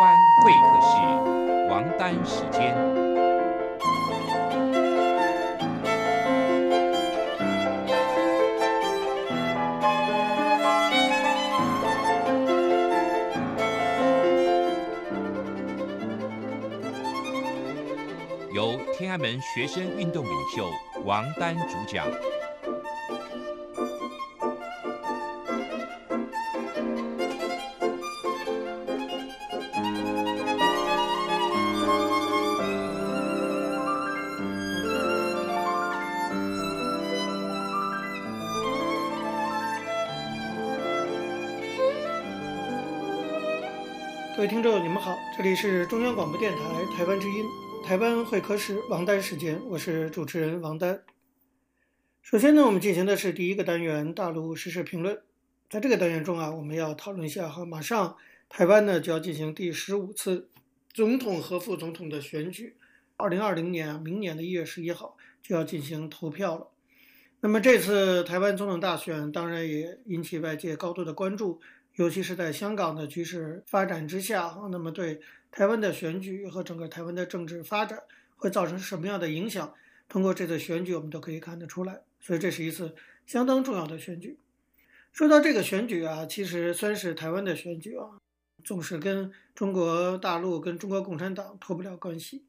湾会客室，王丹时间。由天安门学生运动领袖王丹主讲。广播电台台湾之音，台湾会客室王丹时间，我是主持人王丹。首先呢，我们进行的是第一个单元大陆时事评论，在这个单元中啊，我们要讨论一下哈，马上台湾呢就要进行第十五次总统和副总统的选举，二零二零年，明年的一月十一号就要进行投票了。那么这次台湾总统大选当然也引起外界高度的关注。尤其是在香港的局势发展之下，那么对台湾的选举和整个台湾的政治发展会造成什么样的影响？通过这次选举，我们都可以看得出来。所以这是一次相当重要的选举。说到这个选举啊，其实算是台湾的选举啊，总是跟中国大陆、跟中国共产党脱不了关系。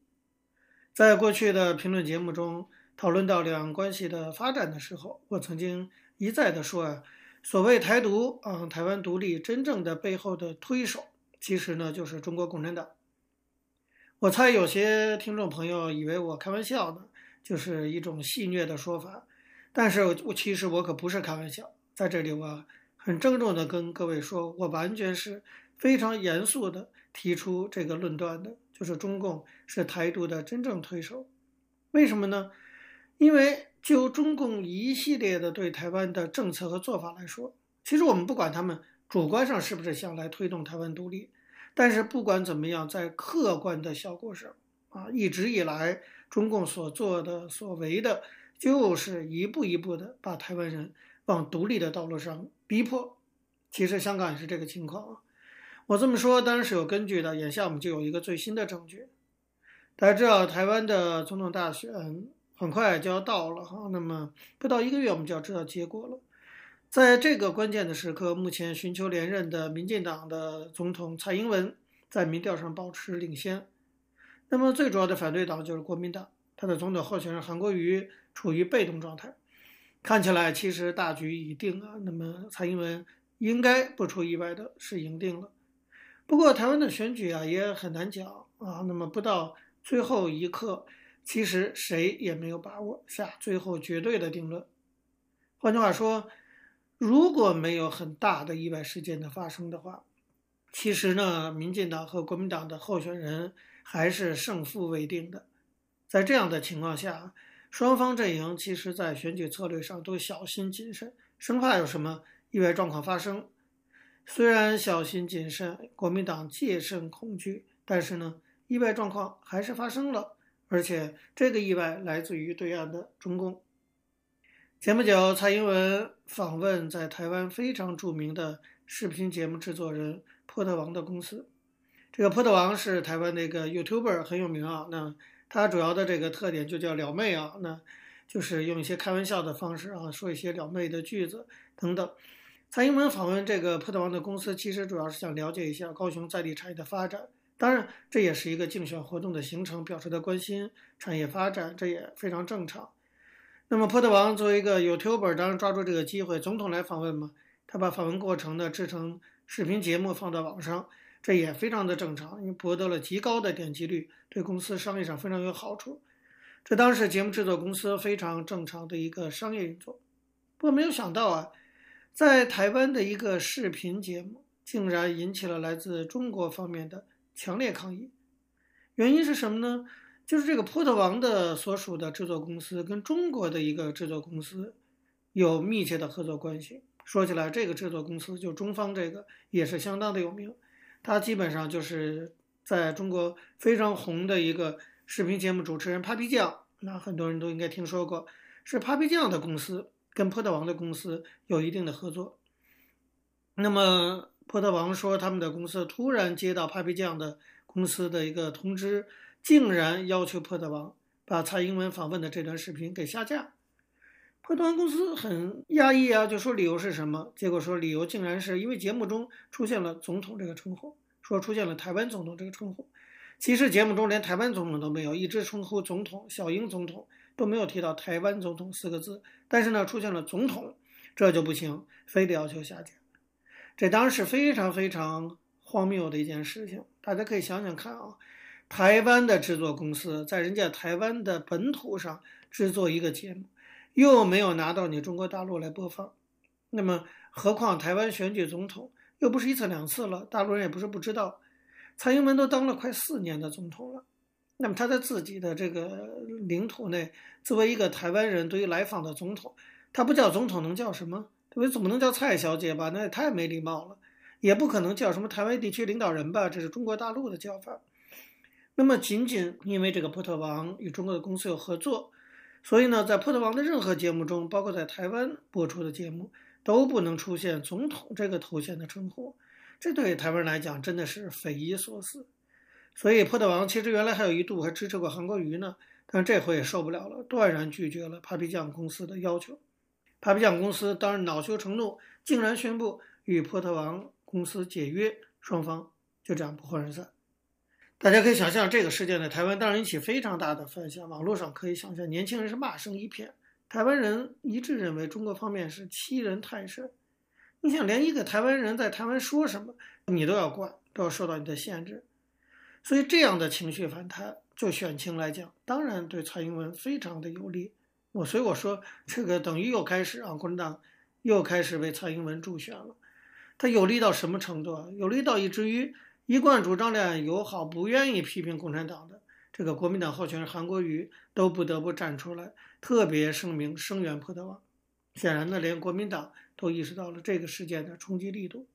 在过去的评论节目中讨论到两岸关系的发展的时候，我曾经一再的说啊。所谓台独啊，台湾独立真正的背后的推手，其实呢就是中国共产党。我猜有些听众朋友以为我开玩笑呢，就是一种戏谑的说法。但是我其实我可不是开玩笑，在这里我很郑重的跟各位说，我完全是非常严肃的提出这个论断的，就是中共是台独的真正推手。为什么呢？因为就中共一系列的对台湾的政策和做法来说，其实我们不管他们主观上是不是想来推动台湾独立，但是不管怎么样，在客观的效果上，啊，一直以来中共所做的所为的，就是一步一步的把台湾人往独立的道路上逼迫。其实香港也是这个情况啊。我这么说当然是有根据的，眼下我们就有一个最新的证据。大家知道台湾的总统大选。很快就要到了哈，那么不到一个月，我们就要知道结果了。在这个关键的时刻，目前寻求连任的民进党的总统蔡英文在民调上保持领先。那么最主要的反对党就是国民党，他的总统候选人韩国瑜处于被动状态。看起来其实大局已定啊，那么蔡英文应该不出意外的是赢定了。不过台湾的选举啊也很难讲啊，那么不到最后一刻。其实谁也没有把握下最后绝对的定论。换句话说，如果没有很大的意外事件的发生的话，其实呢，民进党和国民党的候选人还是胜负未定的。在这样的情况下，双方阵营其实在选举策略上都小心谨慎，生怕有什么意外状况发生。虽然小心谨慎，国民党戒慎恐惧，但是呢，意外状况还是发生了。而且这个意外来自于对岸的中共。前不久，蔡英文访问在台湾非常著名的视频节目制作人波特王的公司。这个波特王是台湾那个 YouTuber，很有名啊。那他主要的这个特点就叫撩妹啊，那就是用一些开玩笑的方式啊，说一些撩妹的句子等等。蔡英文访问这个波特王的公司，其实主要是想了解一下高雄在地产业的发展。当然，这也是一个竞选活动的行程，表示他关心产业发展，这也非常正常。那么，波特王作为一个 YouTuber，当然抓住这个机会，总统来访问嘛，他把访问过程呢制成视频节目放到网上，这也非常的正常，因为博得了极高的点击率，对公司商业上非常有好处。这当时节目制作公司非常正常的一个商业运作。不过，没有想到啊，在台湾的一个视频节目，竟然引起了来自中国方面的。强烈抗议，原因是什么呢？就是这个波特王的所属的制作公司跟中国的一个制作公司有密切的合作关系。说起来，这个制作公司就中方这个也是相当的有名，它基本上就是在中国非常红的一个视频节目主持人 Papi 酱，那很多人都应该听说过，是 Papi 酱的公司跟波特王的公司有一定的合作。那么波特王说他们的公司突然接到 Papi 酱的公司的一个通知，竟然要求波特王把蔡英文访问的这段视频给下架。波特王公司很压抑啊，就说理由是什么？结果说理由竟然是因为节目中出现了“总统”这个称呼，说出现了“台湾总统”这个称呼。其实节目中连台湾总统都没有，一直称呼总统小英总统都没有提到台湾总统四个字。但是呢，出现了“总统”，这就不行，非得要求下架。这当然是非常非常荒谬的一件事情。大家可以想想看啊，台湾的制作公司在人家台湾的本土上制作一个节目。又没有拿到你中国大陆来播放，那么何况台湾选举总统又不是一次两次了，大陆人也不是不知道，蔡英文都当了快四年的总统了，那么他在自己的这个领土内，作为一个台湾人，对于来访的总统，他不叫总统能叫什么？对不对？总不能叫蔡小姐吧？那也太没礼貌了，也不可能叫什么台湾地区领导人吧？这是中国大陆的叫法。那么仅仅因为这个波特王与中国的公司有合作。所以呢，在波特王的任何节目中，包括在台湾播出的节目，都不能出现“总统”这个头衔的称呼。这对台湾人来讲真的是匪夷所思。所以，波特王其实原来还有一度还支持过韩国瑜呢，但这回也受不了了，断然拒绝了 Papi 酱公司的要求。Papi 酱公司当然恼羞成怒，竟然宣布与波特王公司解约，双方就这样不欢而散。大家可以想象，这个事件在台湾当然引起非常大的反响。网络上可以想象，年轻人是骂声一片。台湾人一致认为中国方面是欺人太甚。你想，连一个台湾人在台湾说什么，你都要管，都要受到你的限制。所以这样的情绪反弹，就选情来讲，当然对蔡英文非常的有利。我所以我说，这个等于又开始啊，国民党又开始为蔡英文助选了。他有利到什么程度啊？有利到以至于。一贯主张两岸友好，不愿意批评共产党的这个国民党候选人韩国瑜都不得不站出来，特别声明声援波特旺。显然呢，连国民党都意识到了这个事件的冲击力度。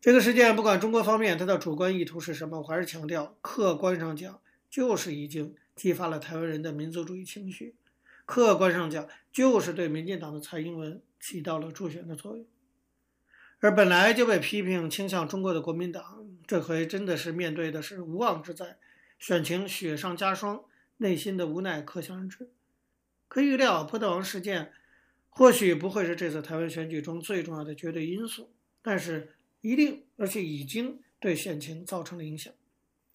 这个事件不管中国方面它的主观意图是什么，我还是强调，客观上讲就是已经激发了台湾人的民族主义情绪，客观上讲就是对民进党的蔡英文起到了助选的作用。而本来就被批评倾向中国的国民党，这回真的是面对的是无妄之灾，选情雪上加霜，内心的无奈可想而知。可预料，波特王事件或许不会是这次台湾选举中最重要的绝对因素，但是一定而且已经对选情造成了影响。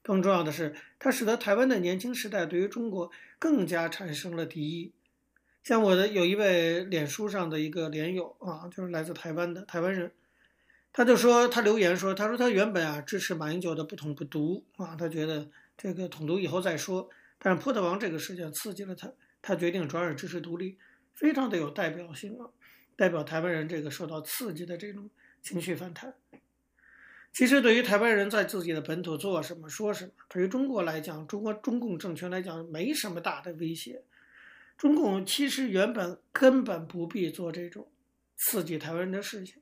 更重要的是，它使得台湾的年轻时代对于中国更加产生了敌意。像我的有一位脸书上的一个脸友啊，就是来自台湾的台湾人。他就说，他留言说，他说他原本啊支持马英九的不统不独啊，他觉得这个统独以后再说。但是波特王这个事件刺激了他，他决定转而支持独立，非常的有代表性啊，代表台湾人这个受到刺激的这种情绪反弹。其实对于台湾人在自己的本土做什么说什么，对于中国来讲，中国中共政权来讲没什么大的威胁。中共其实原本根本不必做这种刺激台湾人的事情。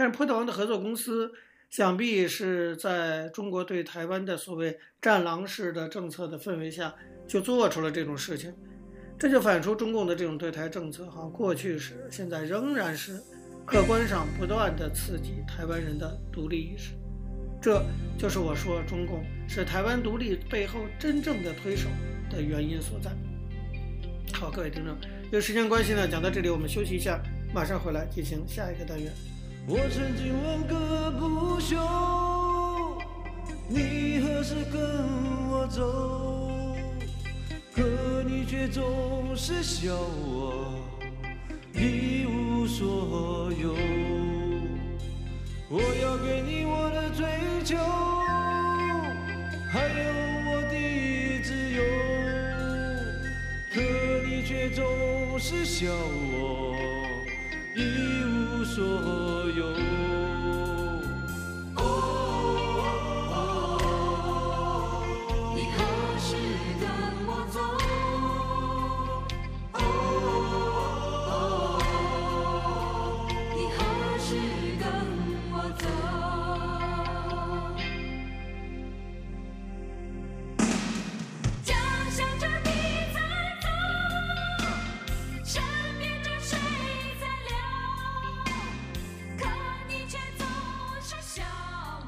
但是波特王的合作公司想必是在中国对台湾的所谓“战狼式”的政策的氛围下，就做出了这种事情，这就反映出中共的这种对台政策，哈，过去是，现在仍然是，客观上不断的刺激台湾人的独立意识，这就是我说中共是台湾独立背后真正的推手的原因所在。好，各位听众，由于时间关系呢，讲到这里我们休息一下，马上回来进行下一个单元。我曾经问个不休，你何时跟我走？可你却总是笑我一无所有。我要给你我的追求，还有我的自由，可你却总是笑我一无所有。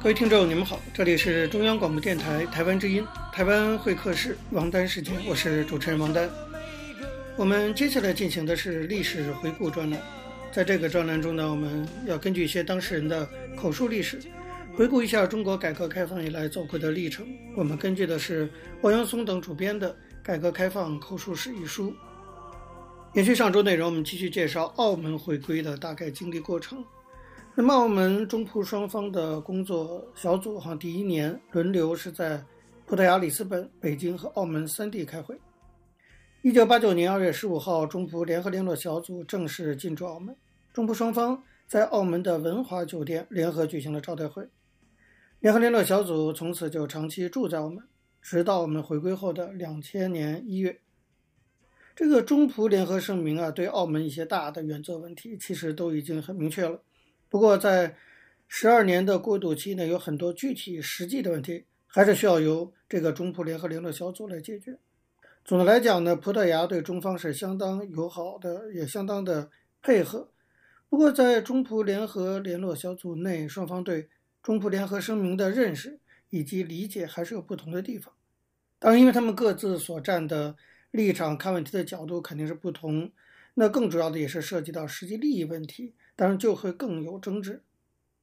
各位听众，你们好，这里是中央广播电台台湾之音，台湾会客室王丹时间，我是主持人王丹。我们接下来进行的是历史回顾专栏，在这个专栏中呢，我们要根据一些当事人的口述历史，回顾一下中国改革开放以来走过的历程。我们根据的是欧阳松等主编的《改革开放口述史》一书。延续上周内容，我们继续介绍澳门回归的大概经历过程。那么，澳门中葡双方的工作小组哈，第一年轮流是在葡萄牙、里斯本、北京和澳门三地开会。一九八九年二月十五号，中葡联合联络小组正式进驻澳门，中葡双方在澳门的文华酒店联合举行了招待会。联合联络小组从此就长期住在澳门，直到我们回归后的两千年一月。这个中葡联合声明啊，对澳门一些大的原则问题，其实都已经很明确了。不过，在十二年的过渡期呢，有很多具体实际的问题，还是需要由这个中葡联合联络小组来解决。总的来讲呢，葡萄牙对中方是相当友好的，也相当的配合。不过，在中葡联合联络小组内，双方对中葡联合声明的认识以及理解还是有不同的地方。当然，因为他们各自所站的立场、看问题的角度肯定是不同，那更主要的也是涉及到实际利益问题。当然就会更有争执。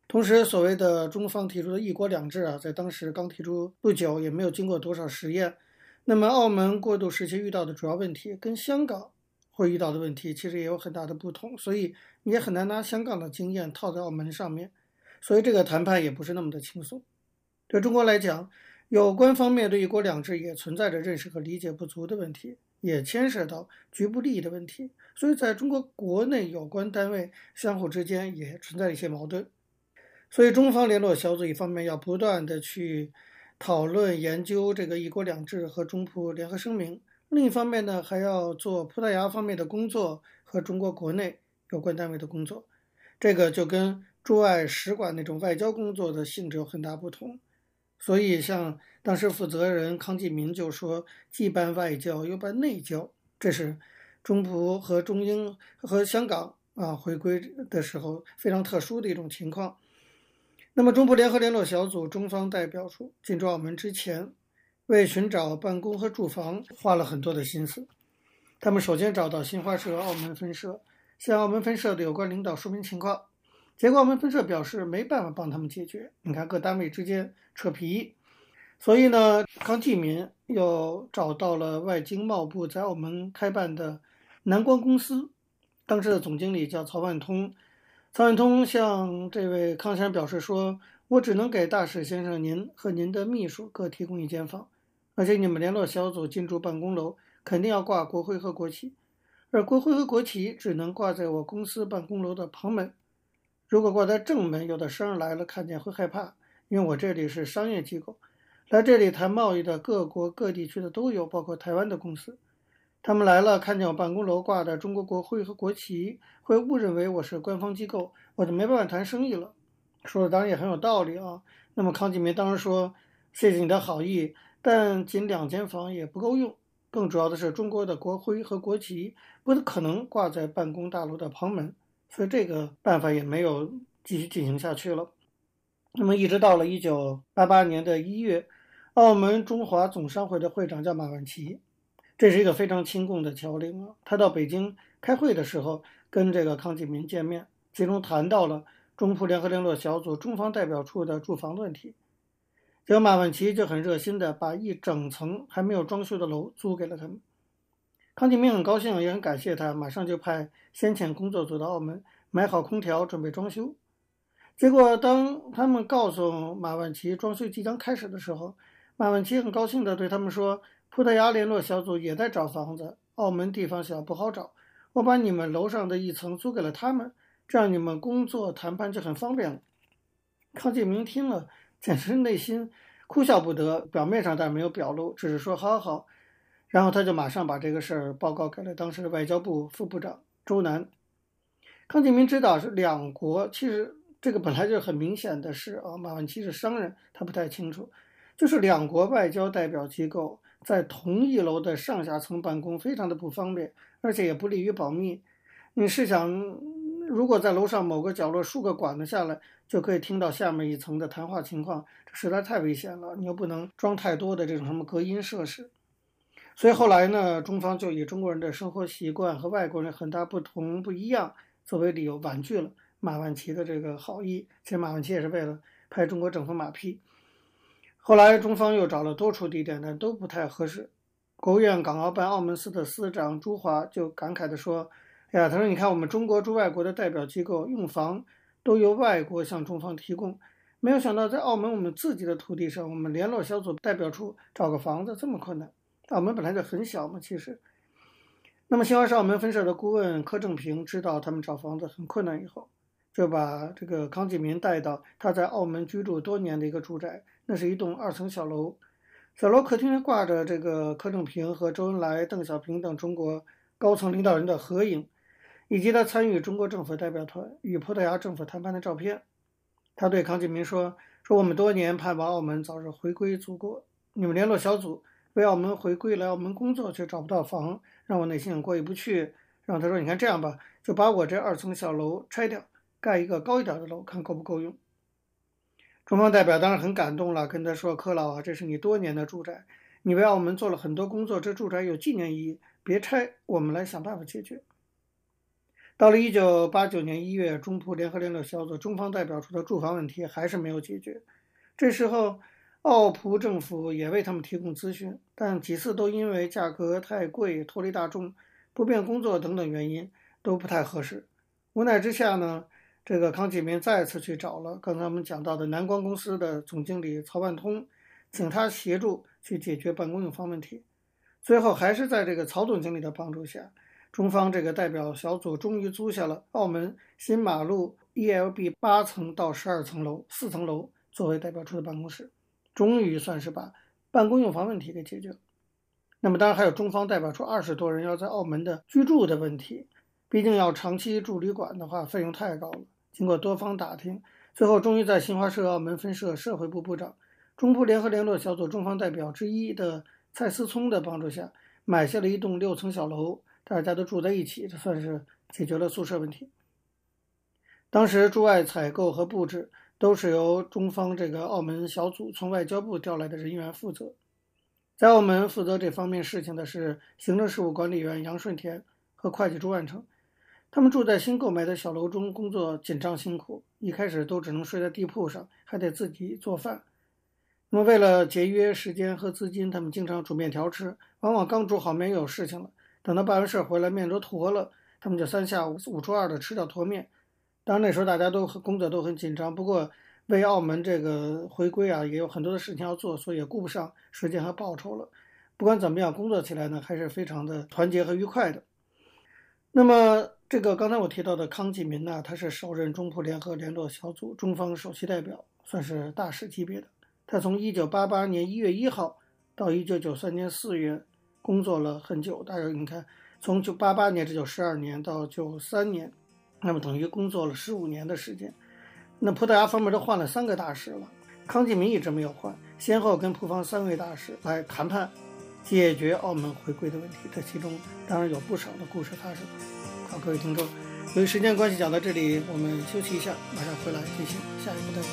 同时，所谓的中方提出的一国两制啊，在当时刚提出不久，也没有经过多少实验。那么，澳门过渡时期遇到的主要问题，跟香港会遇到的问题其实也有很大的不同，所以你也很难拿香港的经验套在澳门上面。所以，这个谈判也不是那么的轻松。对中国来讲，有关方面对一国两制也存在着认识和理解不足的问题。也牵涉到局部利益的问题，所以在中国国内有关单位相互之间也存在一些矛盾。所以中方联络小组一方面要不断地去讨论研究这个一国两制和中葡联合声明，另一方面呢还要做葡萄牙方面的工作和中国国内有关单位的工作，这个就跟驻外使馆那种外交工作的性质有很大不同。所以，像当时负责人康纪民就说，既办外交又办内交，这是中葡和中英和香港啊回归的时候非常特殊的一种情况。那么，中葡联合联络小组中方代表处进驻澳门之前，为寻找办公和住房花了很多的心思。他们首先找到新华社澳门分社，向澳门分社的有关领导说明情况。结果，澳门分社表示没办法帮他们解决。你看，各单位之间扯皮，所以呢，康纪民又找到了外经贸部在澳门开办的南光公司，当时的总经理叫曹万通。曹万通向这位康先生表示说：“我只能给大使先生您和您的秘书各提供一间房，而且你们联络小组进驻办公楼肯定要挂国徽和国旗，而国徽和国旗只能挂在我公司办公楼的旁门。”如果挂在正门，有的商人来了看见会害怕，因为我这里是商业机构，来这里谈贸易的各国各地区的都有，包括台湾的公司。他们来了看见我办公楼挂的中国国徽和国旗，会误认为我是官方机构，我就没办法谈生意了。说的当然也很有道理啊。那么康纪民当时说：“谢谢你的好意，但仅两间房也不够用。更主要的是，中国的国徽和国旗不可能挂在办公大楼的旁门。”所以这个办法也没有继续进行下去了。那么一直到了一九八八年的一月，澳门中华总商会的会长叫马万祺，这是一个非常亲共的侨领啊。他到北京开会的时候，跟这个康纪民见面，其中谈到了中葡联合联络小组中方代表处的住房问题。结果马万祺就很热心的把一整层还没有装修的楼租给了他们。康纪民很高兴，也很感谢他，马上就派先遣工作组到澳门买好空调，准备装修。结果，当他们告诉马万祺装修即将开始的时候，马万祺很高兴地对他们说：“葡萄牙联络小组也在找房子，澳门地方小不好找，我把你们楼上的一层租给了他们，这样你们工作谈判就很方便了。”康纪民听了，简直内心哭笑不得，表面上但没有表露，只是说：“好好好。”然后他就马上把这个事儿报告给了当时的外交部副部长周南。康纪民知道是两国，其实这个本来就很明显的事啊。马万祺是商人，他不太清楚，就是两国外交代表机构在同一楼的上下层办公，非常的不方便，而且也不利于保密。你试想，如果在楼上某个角落竖个管子下来，就可以听到下面一层的谈话情况，这实在太危险了。你又不能装太多的这种什么隔音设施，所以后来呢，中方就以中国人的生活习惯和外国人很大不同不一样作为理由，婉拒了马万祺的这个好意。其实马万祺也是为了拍中国政府马屁。后来中方又找了多处地点，但都不太合适。国务院港澳办澳门司的司长朱华就感慨地说：“哎呀，他说你看我们中国驻外国的代表机构用房。”都由外国向中方提供，没有想到在澳门我们自己的土地上，我们联络小组代表处找个房子这么困难。澳门本来就很小嘛，其实。那么新华社澳门分社的顾问柯正平知道他们找房子很困难以后，就把这个康纪民带到他在澳门居住多年的一个住宅，那是一栋二层小楼，小楼客厅挂着这个柯正平和周恩来、邓小平等中国高层领导人的合影。以及他参与中国政府代表团与葡萄牙政府谈判的照片，他对康纪民说：“说我们多年盼望澳门早日回归祖国，你们联络小组为澳门回归来澳门工作却找不到房，让我内心很过意不去。然后他说：‘你看这样吧，就把我这二层小楼拆掉，盖一个高一点的楼，看够不够用。’中方代表当然很感动了，跟他说：‘柯老啊，这是你多年的住宅，你为澳门做了很多工作，这住宅有纪念意义，别拆，我们来想办法解决。’”到了一九八九年一月，中葡联合联络小组中方代表处的住房问题还是没有解决。这时候，澳葡政府也为他们提供咨询，但几次都因为价格太贵、脱离大众、不便工作等等原因都不太合适。无奈之下呢，这个康纪民再次去找了刚才我们讲到的南光公司的总经理曹万通，请他协助去解决办公用房问题。最后还是在这个曹总经理的帮助下。中方这个代表小组终于租下了澳门新马路 ELB 八层到十二层楼四层楼作为代表处的办公室，终于算是把办公用房问题给解决了。那么当然还有中方代表处二十多人要在澳门的居住的问题，毕竟要长期住旅馆的话费用太高了。经过多方打听，最后终于在新华社澳门分社社会部部长、中葡联合联络小组中方代表之一的蔡思聪的帮助下，买下了一栋六层小楼。大家都住在一起，这算是解决了宿舍问题。当时驻外采购和布置都是由中方这个澳门小组从外交部调来的人员负责。在澳门负责这方面事情的是行政事务管理员杨顺田和会计朱万成。他们住在新购买的小楼中，工作紧张辛苦，一开始都只能睡在地铺上，还得自己做饭。那么为了节约时间和资金，他们经常煮面条吃，往往刚煮好面有事情了。等到办完事回来，面都坨了，他们就三下五五除二的吃掉坨面。当然那时候大家都工作都很紧张，不过为澳门这个回归啊，也有很多的事情要做，所以也顾不上时间和报酬了。不管怎么样，工作起来呢，还是非常的团结和愉快的。那么这个刚才我提到的康纪民呢，他是首任中葡联合联络小组中方首席代表，算是大使级别的。他从一九八八年一月一号到一九九三年四月。工作了很久，大概你看，从九八八年这就十二年到九三年，那么等于工作了十五年的时间。那葡萄牙方面都换了三个大使了，康纪民一直没有换，先后跟葡方三位大使来谈判，解决澳门回归的问题。这其中当然有不少的故事发生。好，各位听众，由于时间关系讲到这里，我们休息一下，马上回来进行下一个单元。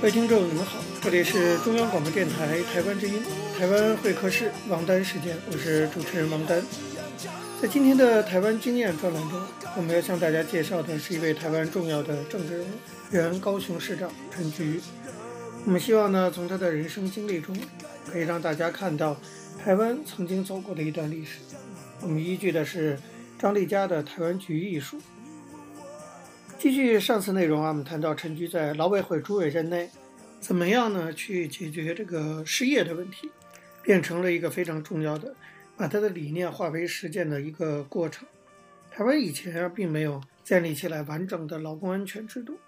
各位听众，你们好，这里是中央广播电台台湾之音，台湾会客室王丹时间，我是主持人王丹。在今天的台湾经验专栏中，我们要向大家介绍的是一位台湾重要的政治人物，原高雄市长陈菊。我们希望呢，从他的人生经历中，可以让大家看到台湾曾经走过的一段历史。我们依据的是张丽佳的《台湾局艺术》。继续上次内容啊，我们谈到陈菊在劳委会主委任内，怎么样呢？去解决这个失业的问题，变成了一个非常重要的，把他的理念化为实践的一个过程。台湾以前啊，并没有建立起来完整的劳工安全制度，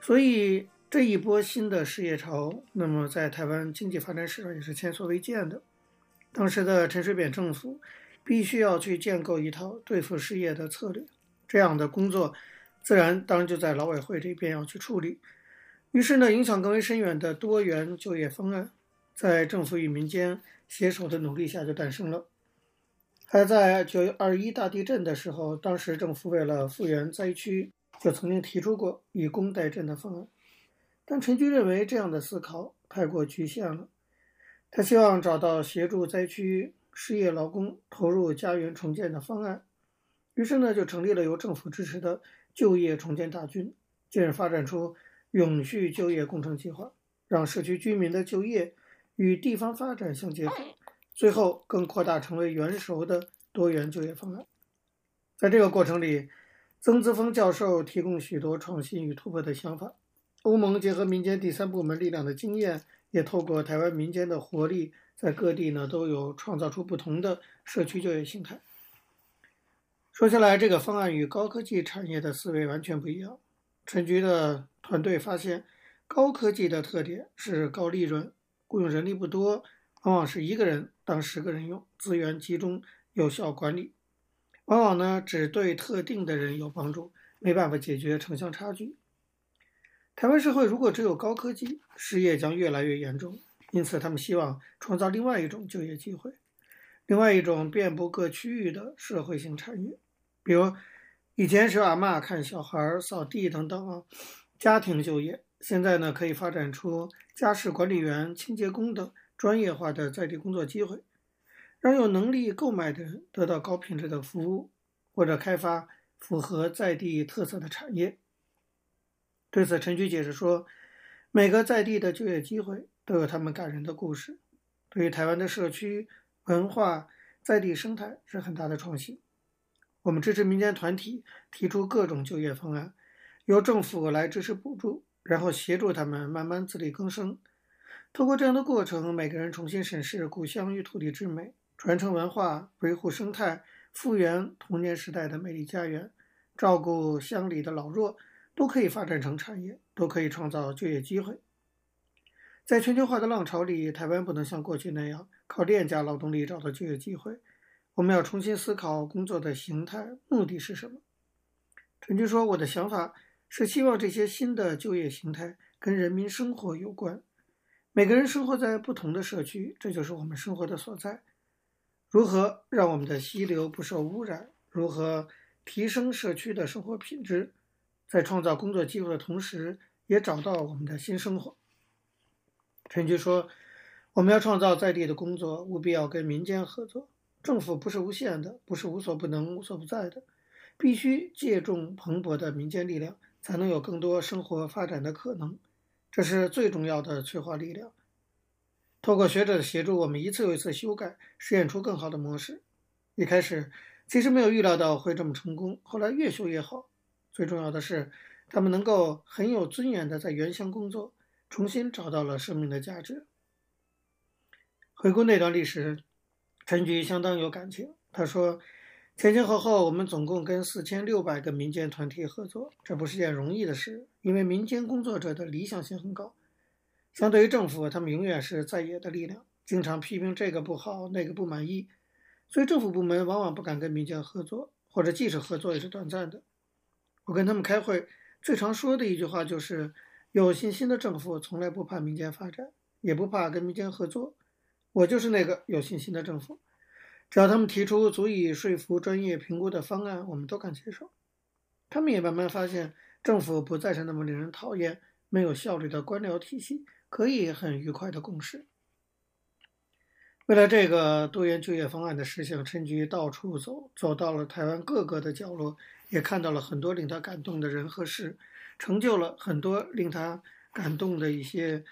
所以这一波新的失业潮，那么在台湾经济发展史上也是前所未见的。当时的陈水扁政府必须要去建构一套对付失业的策略，这样的工作自然当然就在劳委会这边要去处理。于是呢，影响更为深远的多元就业方案，在政府与民间携手的努力下就诞生了。还在九月二一大地震的时候，当时政府为了复原灾区，就曾经提出过以工代赈的方案。但陈菊认为这样的思考太过局限了，他希望找到协助灾区失业劳工投入家园重建的方案。于是呢，就成立了由政府支持的就业重建大军，进而发展出永续就业工程计划，让社区居民的就业与地方发展相结合。最后更扩大成为成熟的多元就业方案。在这个过程里，曾资峰教授提供许多创新与突破的想法。欧盟结合民间第三部门力量的经验，也透过台湾民间的活力，在各地呢都有创造出不同的社区就业形态。说起来，这个方案与高科技产业的思维完全不一样。陈菊的团队发现，高科技的特点是高利润，雇佣人力不多。往往是一个人当十个人用，资源集中，有效管理。往往呢，只对特定的人有帮助，没办法解决城乡差距。台湾社会如果只有高科技，失业将越来越严重。因此，他们希望创造另外一种就业机会，另外一种遍布各区域的社会性产业。比如，以前是阿嬷看小孩、扫地等等啊，家庭就业，现在呢，可以发展出家事管理员、清洁工等。专业化的在地工作机会，让有能力购买的人得到高品质的服务，或者开发符合在地特色的产业。对此，陈菊解释说，每个在地的就业机会都有他们感人的故事，对于台湾的社区文化、在地生态是很大的创新。我们支持民间团体提出各种就业方案，由政府来支持补助，然后协助他们慢慢自力更生。通过这样的过程，每个人重新审视故乡与土地之美，传承文化，维护生态，复原童年时代的美丽家园，照顾乡里的老弱，都可以发展成产业，都可以创造就业机会。在全球化的浪潮里，台湾不能像过去那样靠廉价劳动力找到就业机会，我们要重新思考工作的形态，目的是什么？陈菊说：“我的想法是希望这些新的就业形态跟人民生活有关。”每个人生活在不同的社区，这就是我们生活的所在。如何让我们的溪流不受污染？如何提升社区的生活品质？在创造工作机会的同时，也找到我们的新生活。陈菊说：“我们要创造在地的工作，务必要跟民间合作。政府不是无限的，不是无所不能、无所不在的，必须借重蓬勃的民间力量，才能有更多生活发展的可能。”这是最重要的催化力量。透过学者的协助，我们一次又一次修改，实验出更好的模式。一开始其实没有预料到会这么成功，后来越修越好。最重要的是，他们能够很有尊严地在原乡工作，重新找到了生命的价值。回顾那段历史，陈菊相当有感情。他说。前前后后，我们总共跟四千六百个民间团体合作，这不是件容易的事，因为民间工作者的理想性很高。相对于政府，他们永远是在野的力量，经常批评这个不好，那个不满意，所以政府部门往往不敢跟民间合作，或者即使合作也是短暂的。我跟他们开会，最常说的一句话就是：有信心的政府从来不怕民间发展，也不怕跟民间合作。我就是那个有信心的政府。只要他们提出足以说服专业评估的方案，我们都敢接受。他们也慢慢发现，政府不再是那么令人讨厌、没有效率的官僚体系，可以很愉快的共事。为了这个多元就业方案的实现，陈菊到处走，走到了台湾各个的角落，也看到了很多令他感动的人和事，成就了很多令他感动的一些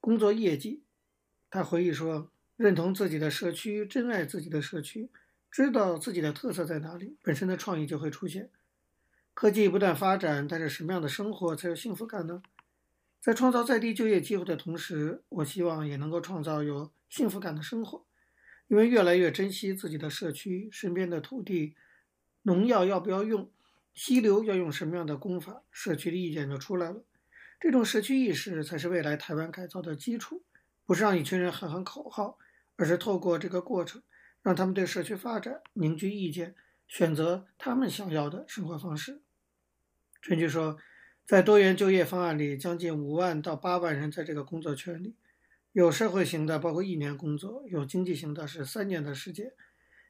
工作业绩。他回忆说：“认同自己的社区，珍爱自己的社区，知道自己的特色在哪里，本身的创意就会出现。科技不断发展，但是什么样的生活才有幸福感呢？在创造在地就业机会的同时，我希望也能够创造有幸福感的生活，因为越来越珍惜自己的社区，身边的土地，农药要不要用，溪流要用什么样的工法，社区的意见就出来了。这种社区意识才是未来台湾改造的基础。”不是让一群人喊喊口号，而是透过这个过程，让他们对社区发展凝聚意见，选择他们想要的生活方式。陈菊说，在多元就业方案里，将近五万到八万人在这个工作圈里，有社会型的，包括一年工作；有经济型的，是三年的时间。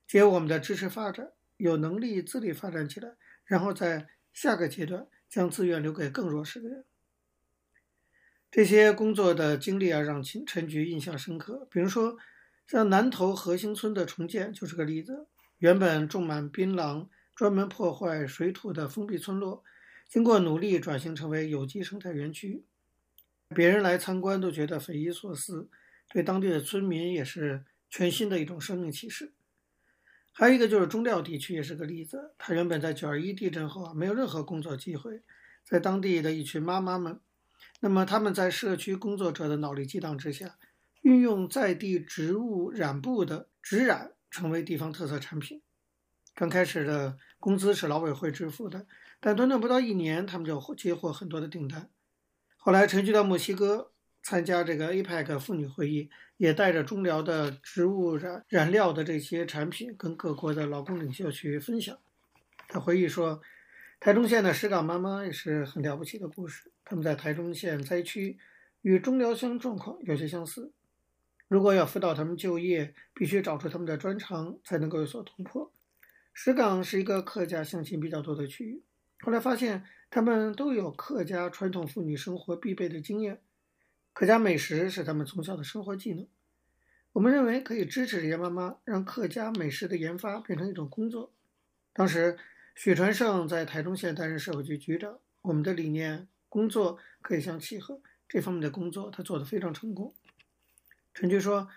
藉我们的支持发展，有能力自力发展起来，然后在下个阶段将资源留给更弱势的人。这些工作的经历啊，让陈陈菊印象深刻。比如说，像南头河兴村的重建就是个例子。原本种满槟榔、专门破坏水土的封闭村落，经过努力转型成为有机生态园区。别人来参观都觉得匪夷所思，对当地的村民也是全新的一种生命启示。还有一个就是中寮地区也是个例子。它原本在九二一地震后啊，没有任何工作机会，在当地的一群妈妈们。那么他们在社区工作者的脑力激荡之下，运用在地植物染布的植染成为地方特色产品。刚开始的工资是劳委会支付的，但短短不到一年，他们就接获很多的订单。后来陈菊到墨西哥参加这个 APEC 妇女会议，也带着中寮的植物染染料的这些产品，跟各国的劳工领袖去分享。他回忆说。台中县的石岗妈妈也是很了不起的故事。他们在台中县灾区，与中寮乡状况有些相似。如果要辅导他们就业，必须找出他们的专长，才能够有所突破。石岗是一个客家乡亲比较多的区域。后来发现，他们都有客家传统妇女生活必备的经验。客家美食是他们从小的生活技能。我们认为可以支持这些妈妈，让客家美食的研发变成一种工作。当时。许传胜在台中县担任社会局局长，我们的理念工作可以相契合，这方面的工作他做得非常成功。陈菊说：“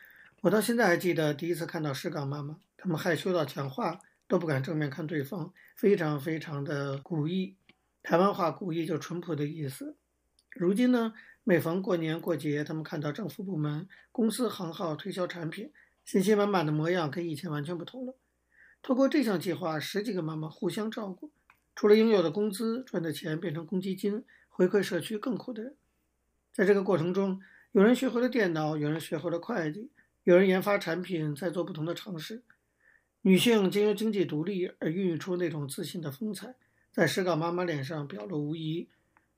我到现在还记得第一次看到石岗妈妈，他们害羞到讲话都不敢正面看对方，非常非常的古意。台湾话古意就淳朴的意思。如今呢，每逢过年过节，他们看到政府部门、公司行号推销产品，信心满满的模样跟以前完全不同了。”通过这项计划，十几个妈妈互相照顾，除了应有的工资，赚的钱变成公积金，回馈社区更苦的人。在这个过程中，有人学会了电脑，有人学会了会计，有人研发产品，在做不同的尝试。女性经由经济独立而孕育出那种自信的风采，在石岗妈妈脸上表露无遗。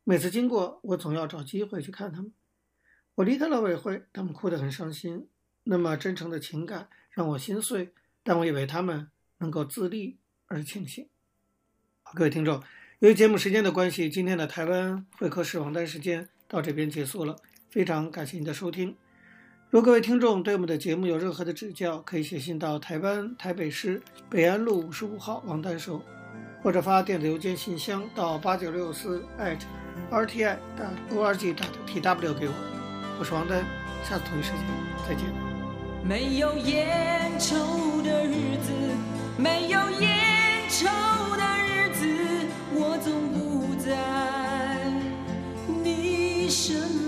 每次经过，我总要找机会去看他们。我离开了委会，他们哭得很伤心，那么真诚的情感让我心碎，但我以为他们。能够自立而庆幸。各位听众，由于节目时间的关系，今天的台湾会客室王丹时间到这边结束了。非常感谢您的收听。如果各位听众对我们的节目有任何的指教，可以写信到台湾台北市北安路五十五号王丹收，或者发电子邮件信箱到八九六四 @rti. org. tw 给我。我是王丹，下次同一时间再见。没有烟抽的日子。没有烟抽的日子，我总不在你身